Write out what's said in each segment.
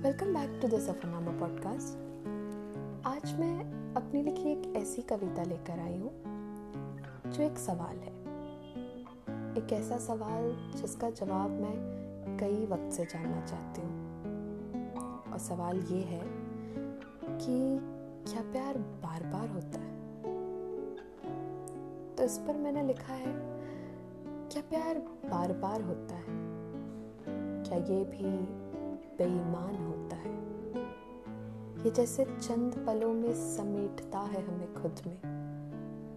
Welcome back to the Safarnama podcast आज मैं अपनी लिखी एक ऐसी कविता लेकर आई हूँ, जो एक सवाल है। एक ऐसा सवाल जिसका जवाब मैं कई वक्त से जानना चाहती हूँ। और सवाल ये है कि क्या प्यार बार बार होता है? तो इस पर मैंने लिखा है, क्या प्यार बार बार होता है? क्या ये भी बेईमान होता है। ये जैसे चंद पलों में समेटता है हमें खुद में।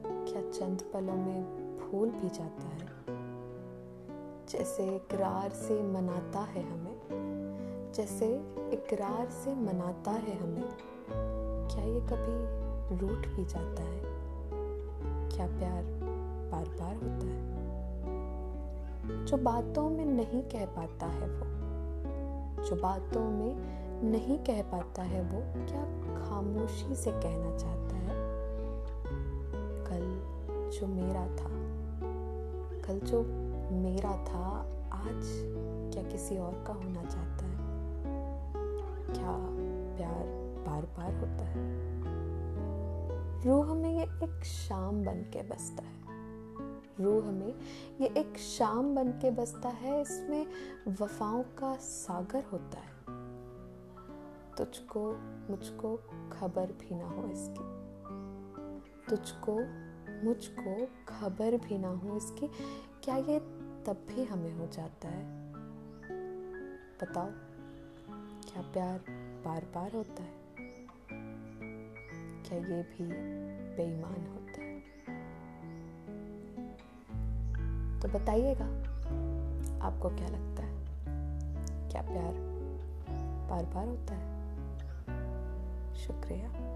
क्या चंद पलों में भूल भी जाता है? जैसे इकरार से मनाता है हमें। जैसे इकरार से मनाता है हमें। क्या ये कभी रूठ भी जाता है? क्या प्यार बार बार होता है? जो बातों में नहीं कह पाता है वो। जो बातों में नहीं कह पाता है वो क्या खामोशी से कहना चाहता है? कल जो मेरा था, कल जो मेरा था, आज क्या किसी और का होना चाहता है? क्या प्यार बार बार होता है? रूह में ये एक शाम बन के बसता है। रूह में, ये एक शाम बन के बसता है, इसमें वफाओं का सागर होता है। तुझको, मुझको खबर भी ना हो इसकी। तुझको, मुझको खबर भी ना हो इसकी। क्या ये तब भी हमें हो जाता है? बताओ, क्या प्यार बार बार होता है? क्या ये भी बेईमान होता तो बताइएगा आपको क्या लगता है? क्या प्यार बार बार होता है? शुक्रिया।